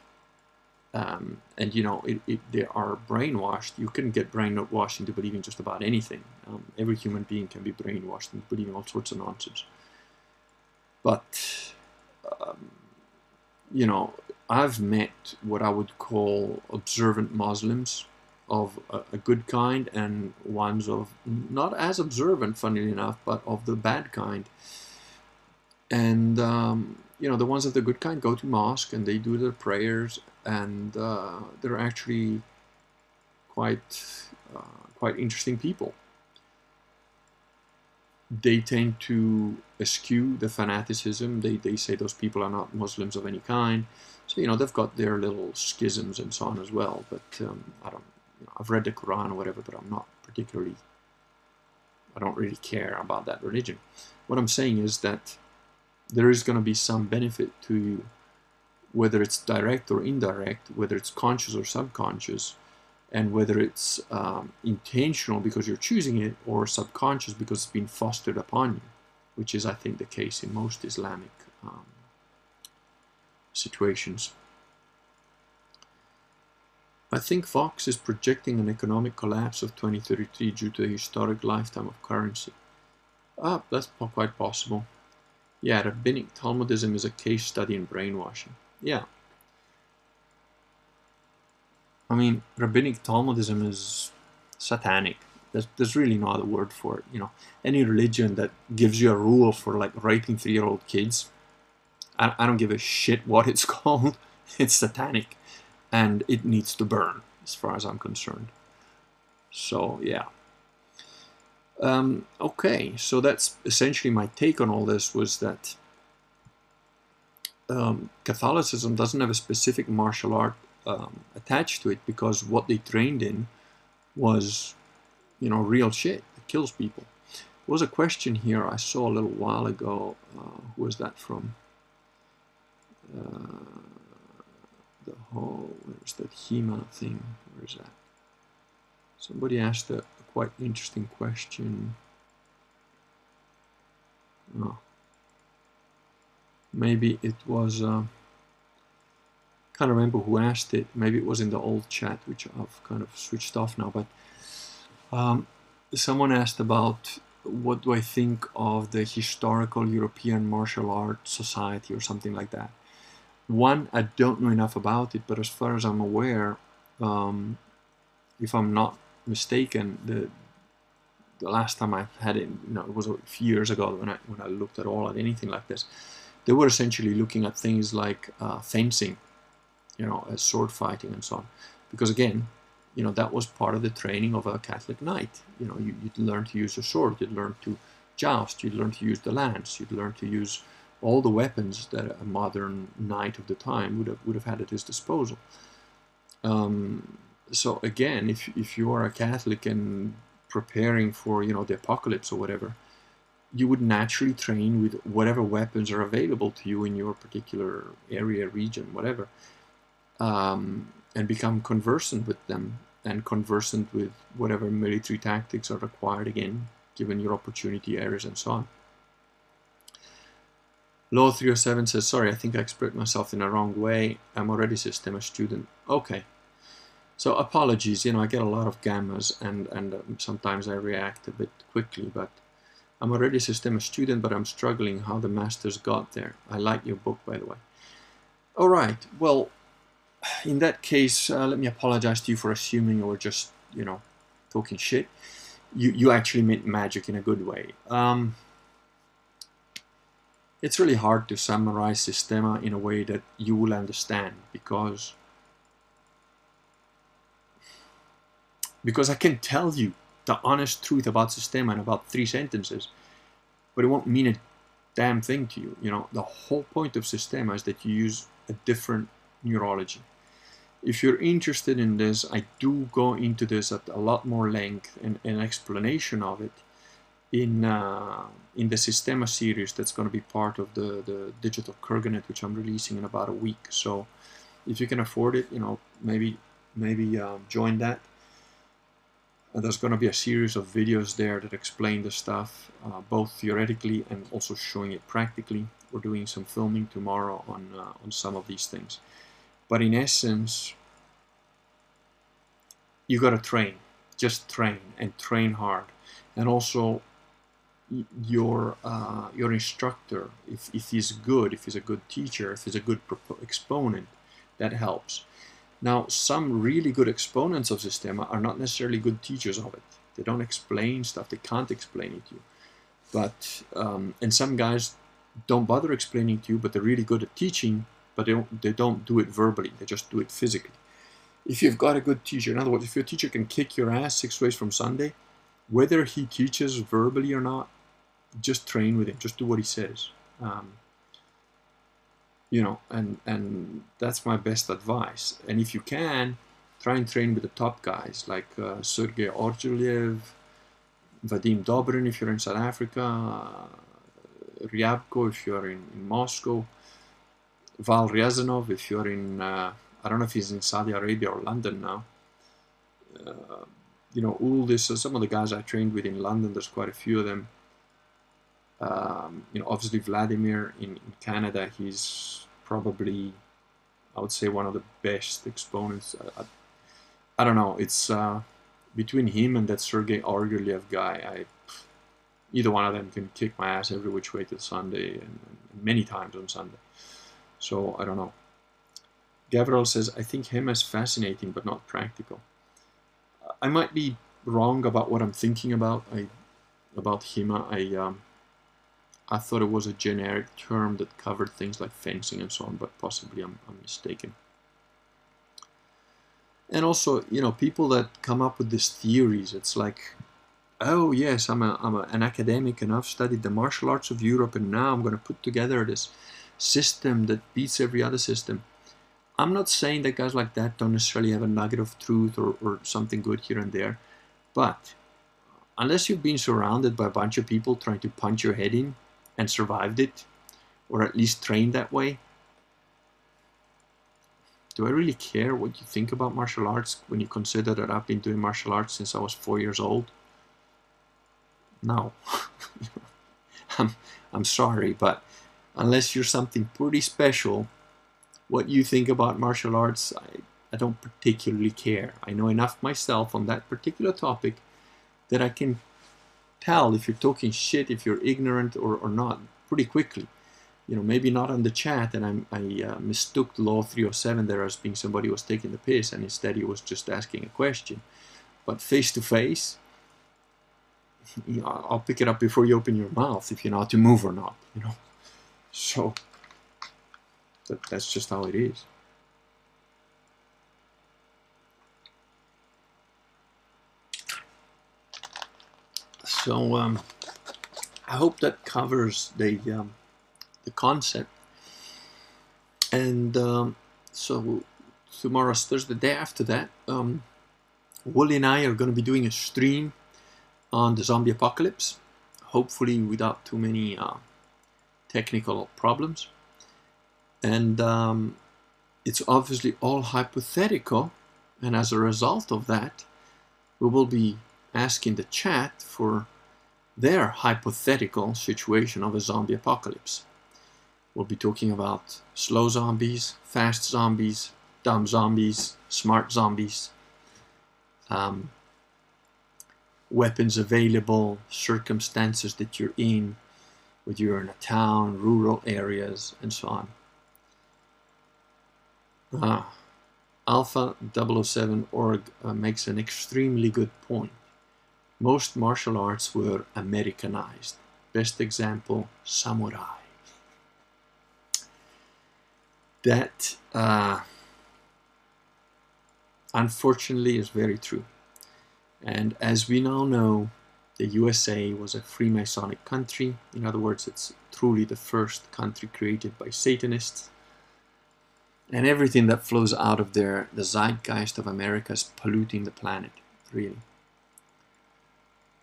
Um, and you know, it, it, they are brainwashed. You can get brainwashed into believing just about anything. Um, every human being can be brainwashed into believing all sorts of nonsense. But um, you know, I've met what I would call observant Muslims of a, a, good kind and ones of not as observant, funnily enough, but of the bad kind. And um, you know, the ones of the good kind go to mosque and they do their prayers, and uh, they're actually quite uh, quite interesting people. They tend to eschew the fanaticism. They, they say those people are not Muslims of any kind. So, you know, they've got their little schisms and so on as well. But um, I don't you know, I've read the Quran or whatever, but I'm not particularly, I don't really care about that religion. What I'm saying is that there is going to be some benefit to you, whether it's direct or indirect, whether it's conscious or subconscious, and whether it's um, intentional because you're choosing it or subconscious because it's been fostered upon you, which is, I think, the case in most Islamic um, situations. I think Fox is projecting an economic collapse of 2033 due to the historic lifetime of currency. Ah, that's quite possible. Yeah, rabbinic Talmudism is a case study in brainwashing. Yeah. I mean, rabbinic Talmudism is satanic. There's, there's really no other word for it. You know, any religion that gives you a rule for like raping three-year-old kids, I, I don't give a shit what it's called. It's satanic and it needs to burn as far as I'm concerned. So yeah. Um, okay, so that's essentially my take on all this was that um, Catholicism doesn't have a specific martial art um, attached to it because what they trained in was, you know, real shit that kills people. There was a question here I saw a little while ago. Uh, who was that from? Uh, the whole, where's that HEMA thing? Where's that? Somebody asked a, a quite interesting question. Oh. Maybe it was, uh, can't remember who asked it. Maybe it was in the old chat, which I've kind of switched off now. But um, someone asked about what do I think of the historical European martial art society or something like that one, I don't know enough about it, but as far as I'm aware, um, if I'm not mistaken, the the last time I had it, you know, it was a few years ago when I when I looked at all at anything like this. They were essentially looking at things like uh, fencing, you know, sword fighting and so on. Because again, you know, that was part of the training of a Catholic knight. You know, you, would learn to use a sword, you'd learn to joust, you'd learn to use the lance, you'd learn to use all the weapons that a modern knight of the time would have, would have had at his disposal. Um, so again, if, if you are a Catholic and preparing for, you know, the apocalypse or whatever, you would naturally train with whatever weapons are available to you in your particular area, region, whatever, um, and become conversant with them and conversant with whatever military tactics are required again, given your opportunity areas and so on. Law 307 says, sorry, I think I expressed myself in a wrong way. I'm already Systema student. Okay. So apologies, you know, I get a lot of gammas and, and um, sometimes I react a bit quickly, but I'm already a system student, but I'm struggling how the masters got there. I like your book, by the way. All right, well, in that case, uh, let me apologize to you for assuming you were just, you know, talking shit. You, you actually meant magic in a good way. Um, it's really hard to summarize Systema in a way that you will understand because because I can tell you the honest truth about Systema in about three sentences, but it won't mean a damn thing to you. You know, the whole point of Systema is that you use a different neurology. If you're interested in this, I do go into this at a lot more length and an explanation of it in uh, in the Systema series that's going to be part of the, the digital Kurganet, which I'm releasing in about a week. So if you can afford it, you know, maybe maybe um, join that. There's going to be a series of videos there that explain the stuff, uh, both theoretically and also showing it practically. We're doing some filming tomorrow on, uh, on some of these things. But in essence, you got to train. Just train and train hard. And also, your uh, your instructor, if, if he's good, if he's a good teacher, if he's a good exponent, that helps. Now, some really good exponents of this Systema are not necessarily good teachers of it. They don't explain stuff, they can't explain it to you. But, um, and some guys don't bother explaining to you, but they're really good at teaching, but they don't, they don't do it verbally, they just do it physically. If you've got a good teacher, in other words, if your teacher can kick your ass six ways from Sunday, whether he teaches verbally or not, just train with him, just do what he says. Um, you know, and and that's my best advice. And if you can, try and train with the top guys like uh, Sergei Vadim Dobrin if you're in South Africa, uh, Ryabko if you're in, in Moscow, Val Ryazanov if you're in, uh, I don't know if he's in Saudi Arabia or London now. Uh, you know, all this, uh, some of the guys I trained with in London, there's quite a few of them. Um, you know, obviously Vladimir in, in Canada, he's probably, I would say, one of the best exponents. I, I, I don't know. It's uh, between HEMA and that Sergei Orgulyev guy. I either one of them can kick my ass every which way to Sunday and, and many times on Sunday. So I don't know. Gavril says, I think him is fascinating but not practical. I might be wrong about what I'm thinking about. I about HEMA. I um, I thought it was a generic term that covered things like fencing and so on, but possibly I'm, I'm mistaken. And also, you know, people that come up with these theories, it's like, oh yes, I'm, a, I'm a, an academic and I've studied the martial arts of Europe and now I'm going to put together this system that beats every other system. I'm not saying that guys like that don't necessarily have a nugget of truth or, or something good here and there, but unless you've been surrounded by a bunch of people trying to punch your head in, and survived it, or at least trained that way? Do I really care what you think about martial arts when you consider that I've been doing martial arts since I was four years old? No. I'm, I'm sorry, but unless you're something pretty special, what you think about martial arts, I, I don't particularly care. I know enough myself on that particular topic that I can tell if you're talking shit, if you're ignorant or, or not, pretty quickly. You know, maybe not on the chat, and I'm, i uh, mistook Law 307 there as being somebody was taking the piss, and instead he was just asking a question. But face to face, I'll pick it up before you open your mouth if you know how to move or not, you know. So, That, that's just how it is. So um, I hope that covers the um, the concept. And um, so tomorrow's Thursday, the day after that, um, and I are going to be doing a stream on the zombie apocalypse, hopefully without too many uh, technical problems. And um, it's obviously all hypothetical, and as a result of that, we will be asking the chat for their hypothetical situation of a zombie apocalypse. We'll be talking about slow zombies, fast zombies, dumb zombies, smart zombies, um, weapons available, circumstances that you're in, whether you're in a town, rural areas, and so on. Ah, Alpha 007 org uh, makes an extremely good point. Most martial arts were Americanized. Best example, samurai. That uh, unfortunately is very true. And as we now know, the USA was a Freemasonic country. In other words, it's truly the first country created by Satanists. And everything that flows out of there, the zeitgeist of America, is polluting the planet, really.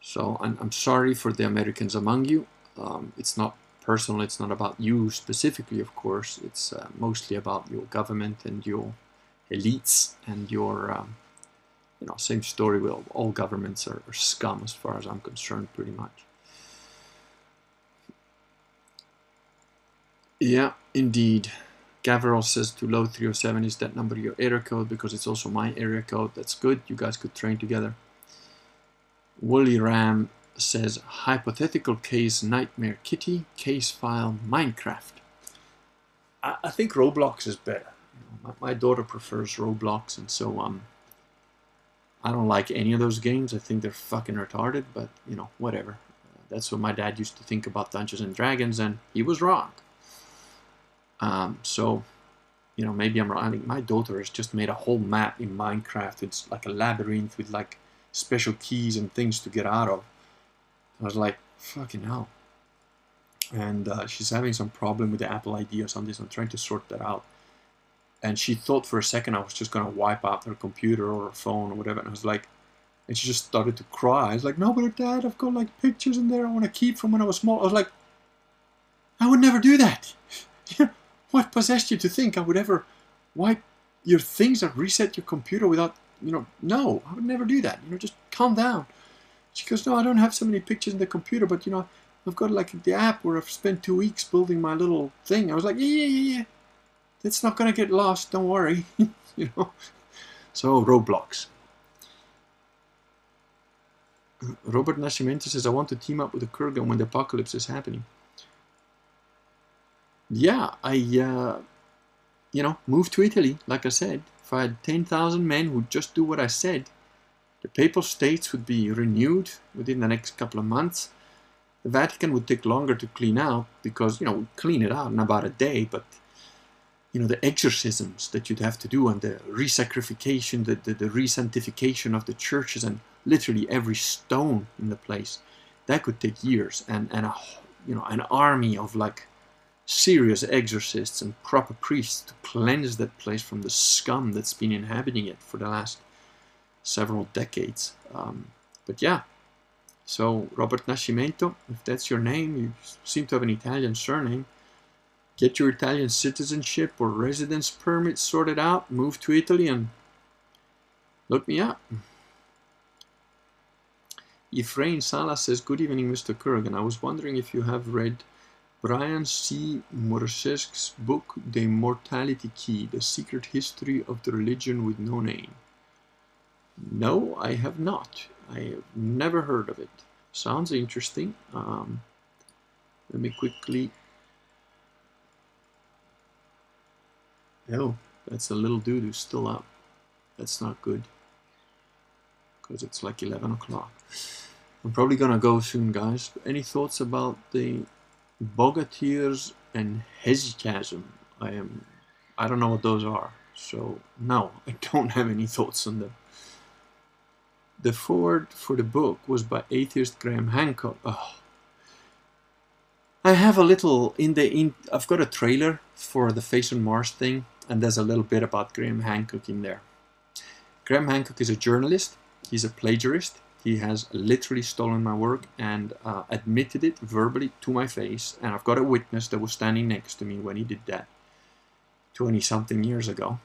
So I'm, I'm sorry for the Americans among you. Um, it's not personal, it's not about you specifically, of course. It's uh, mostly about your government and your elites and your, um, you know, same story. Well, all governments are, are scum as far as I'm concerned, pretty much. Yeah, indeed. Gavril says to low 307 is that number your area code because it's also my area code. That's good. You guys could train together. Woolly Ram says hypothetical case Nightmare Kitty case file Minecraft. I, I think Roblox is better. my, my, daughter prefers Roblox, and so um, I don't like any of those games. I think they're fucking retarded, but you know, whatever. Uh, that's what my dad used to think about Dungeons and Dragons, and he was wrong. Um, so, you know, maybe I'm wrong. I think my daughter has just made a whole map in Minecraft. It's like a labyrinth with like special keys and things to get out of. I was like, fucking hell. And uh, she's having some problem with the Apple ID or something, so I'm trying to sort that out. And she thought for a second I was just going to wipe out her computer or her phone or whatever. And I was like, and she just started to cry. I was like, no, but dad, I've got like pictures in there I want to keep from when I was small. I was like, I would never do that. what possessed you to think I would ever wipe your things or reset your computer without you know, no, I would never do that. You know, just calm down. She goes, no, I don't have so many pictures in the computer, but you know, I've got like the app where I've spent two weeks building my little thing. I was like, yeah, yeah, yeah, yeah. It's not gonna get lost. Don't worry. you know. So Roblox. Robert Nascimento says, I want to team up with the Kurgan when the apocalypse is happening. Yeah, I, uh, you know, moved to Italy, like I said. If I had 10,000 men who just do what I said, the Papal States would be renewed within the next couple of months. The Vatican would take longer to clean out because, you know, we clean it out in about a day, but, you know, the exorcisms that you'd have to do and the resacrification, the, the, the resanctification of the churches and literally every stone in the place, that could take years and, and a, you know, an army of like serious exorcists and proper priests to cleanse that place from the scum that's been inhabiting it for the last several decades. Um, but yeah, so Robert Nascimento, if that's your name, you seem to have an Italian surname. Get your Italian citizenship or residence permit sorted out, move to Italy, and look me up. Ephraim Sala says, Good evening, Mr. Kurgan. I was wondering if you have read Brian C. Muraresku's book The Immortality Key, The Secret History of the Religion with No Name. No, I have not. I have never heard of it. Sounds interesting. Um, let me quickly... Oh, that's a little dude who's still up. That's not good. Because it's like 11 o'clock. I'm probably gonna go soon, guys. Any thoughts about the Bogatyrs and Hesychasm. I am I don't know what those are. So no, I don't have any thoughts on them. The forward for the book was by atheist Graham Hancock. Oh. I have a little in the in. I've got a trailer for the Face on Mars thing, and there's a little bit about Graham Hancock in there. Graham Hancock is a journalist. He's a plagiarist. He has literally stolen my work and uh, admitted it verbally to my face. And I've got a witness that was standing next to me when he did that 20 something years ago.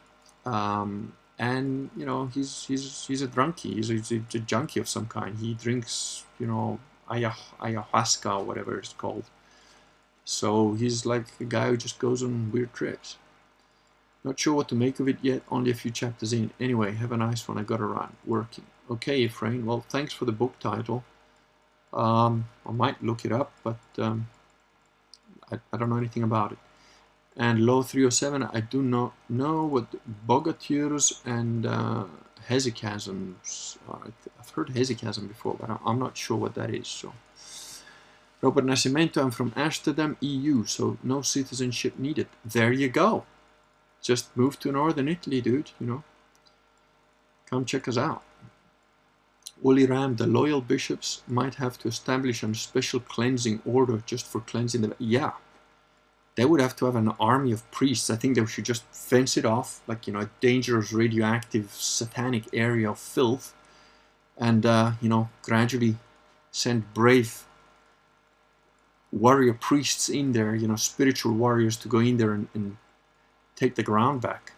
Um, and you know he's he's he's a drunkie. He's a, he's a, junkie of some kind. He drinks you know ayahuasca or whatever it's called. So he's like a guy who just goes on weird trips. Not sure what to make of it yet. Only a few chapters in. Anyway have a nice one. I gotta run. Working okay Ephraim well thanks for the book title. Um, I might look it up but um, I, I don't know anything about it. And law 307 I do not know what bogatyrs and uh, hesychasms are. I've heard hesychasm before but I'm not sure what that is so. Robert Nascimento I'm from Amsterdam EU so no citizenship needed. There you go. Just move to northern Italy dude you know. Come check us out Woolly Ram, the loyal bishops might have to establish a special cleansing order just for cleansing the... Yeah, they would have to have an army of priests. I think they should just fence it off, like, you know, a dangerous, radioactive, satanic area of filth, and, uh, you know, gradually send brave warrior priests in there, you know, spiritual warriors to go in there and, and take the ground back.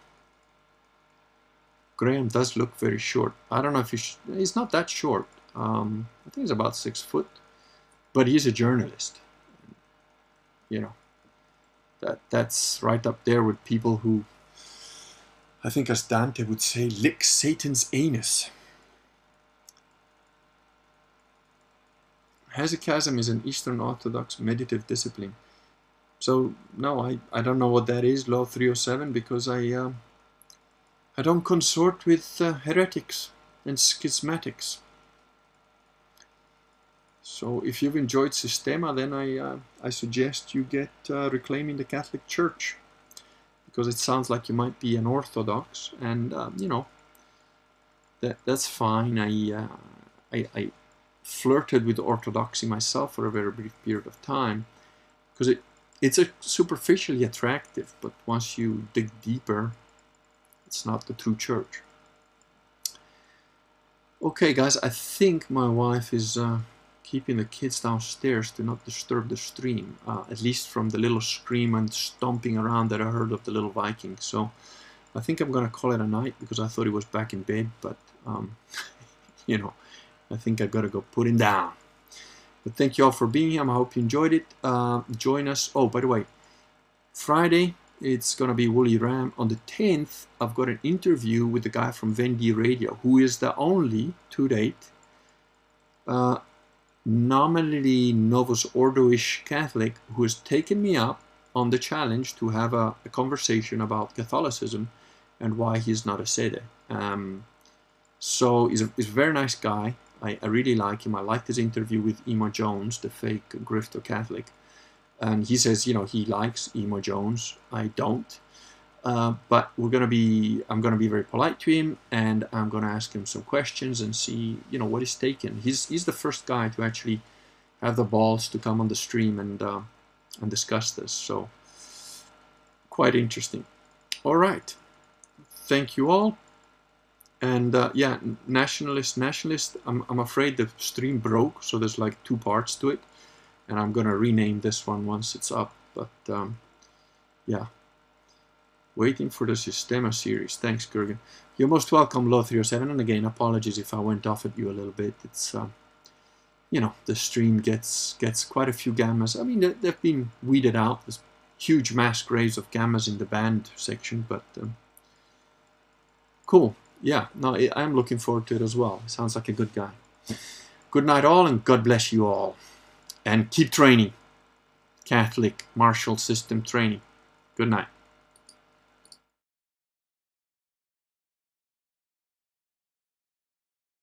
Graham does look very short. I don't know if he's, he's not that short. Um, I think he's about six foot, but he's a journalist. You know, that that's right up there with people who I think as Dante would say lick Satan's anus. Hesychasm is an Eastern Orthodox meditative discipline. So no, I, I don't know what that is, Law 307, because I uh, I don't consort with uh, heretics and schismatics. So if you've enjoyed Systema, then I, uh, I suggest you get uh, Reclaiming the Catholic Church. Because it sounds like you might be an Orthodox, and um, you know, that that's fine. I, uh, I, I flirted with Orthodoxy myself for a very brief period of time, because it it's a superficially attractive, but once you dig deeper, it's not the true church. Okay, guys, I think my wife is uh, keeping the kids downstairs to not disturb the stream, uh, at least from the little scream and stomping around that I heard of the little Viking. So I think I'm gonna call it a night because I thought he was back in bed, but um, you know, I think I gotta go put him down. But thank you all for being here. I hope you enjoyed it. Uh, join us. Oh, by the way, Friday it's gonna be Woolly Ram. On the 10th, I've got an interview with the guy from Vendi Radio, who is the only, to date, uh, nominally Novus Ordo-ish Catholic who has taken me up on the challenge to have a, a conversation about Catholicism and why he's not a Sede. Um, so he's a, he's a very nice guy. I, I, really like him. I liked his interview with Ema Jones, the fake grifter Catholic. And he says, you know, he likes Ema Jones. I don't. Uh, but we're gonna be I'm gonna be very polite to him and I'm gonna ask him some questions and see you know what he's taken he's he's the first guy to actually have the balls to come on the stream and uh, and discuss this. So quite interesting. All right. Thank you all. And uh, yeah nationalist nationalist I'm, I'm afraid the stream broke so there's like two parts to it and I'm gonna rename this one once it's up but um, yeah Waiting for the Systema series. Thanks, Kurgan. You're most welcome, Law307. And again, apologies if I went off at you a little bit. It's, uh, you know, the stream gets gets quite a few gammas. I mean, they've been weeded out. There's huge mass graves of gammas in the band section, but um, cool. Yeah, no, I'm looking forward to it as well. Sounds like a good guy. Good night, all, and God bless you all. And keep training. Catholic martial system training. Good night.